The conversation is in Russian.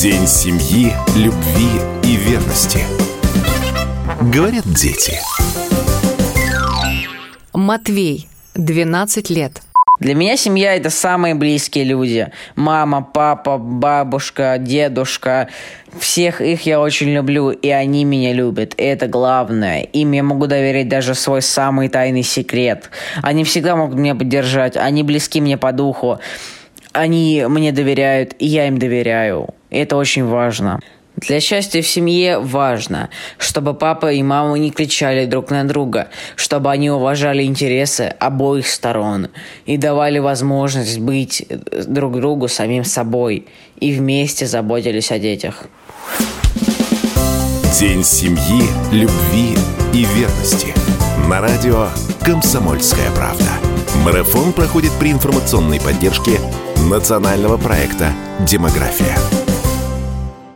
День семьи, любви и верности. Говорят дети. Матвей, 12 лет. Для меня семья это самые близкие люди. Мама, папа, бабушка, дедушка. Всех их я очень люблю, и они меня любят. И это главное. Им я могу доверить даже свой самый тайный секрет. Они всегда могут меня поддержать. Они близки мне по духу. Они мне доверяют, и я им доверяю. И это очень важно. Для счастья в семье важно, чтобы папа и мама не кричали друг на друга, чтобы они уважали интересы обоих сторон и давали возможность быть друг другу самим собой и вместе заботились о детях. День семьи, любви и верности. На радио «Комсомольская правда». Марафон проходит при информационной поддержке национального проекта «Демография».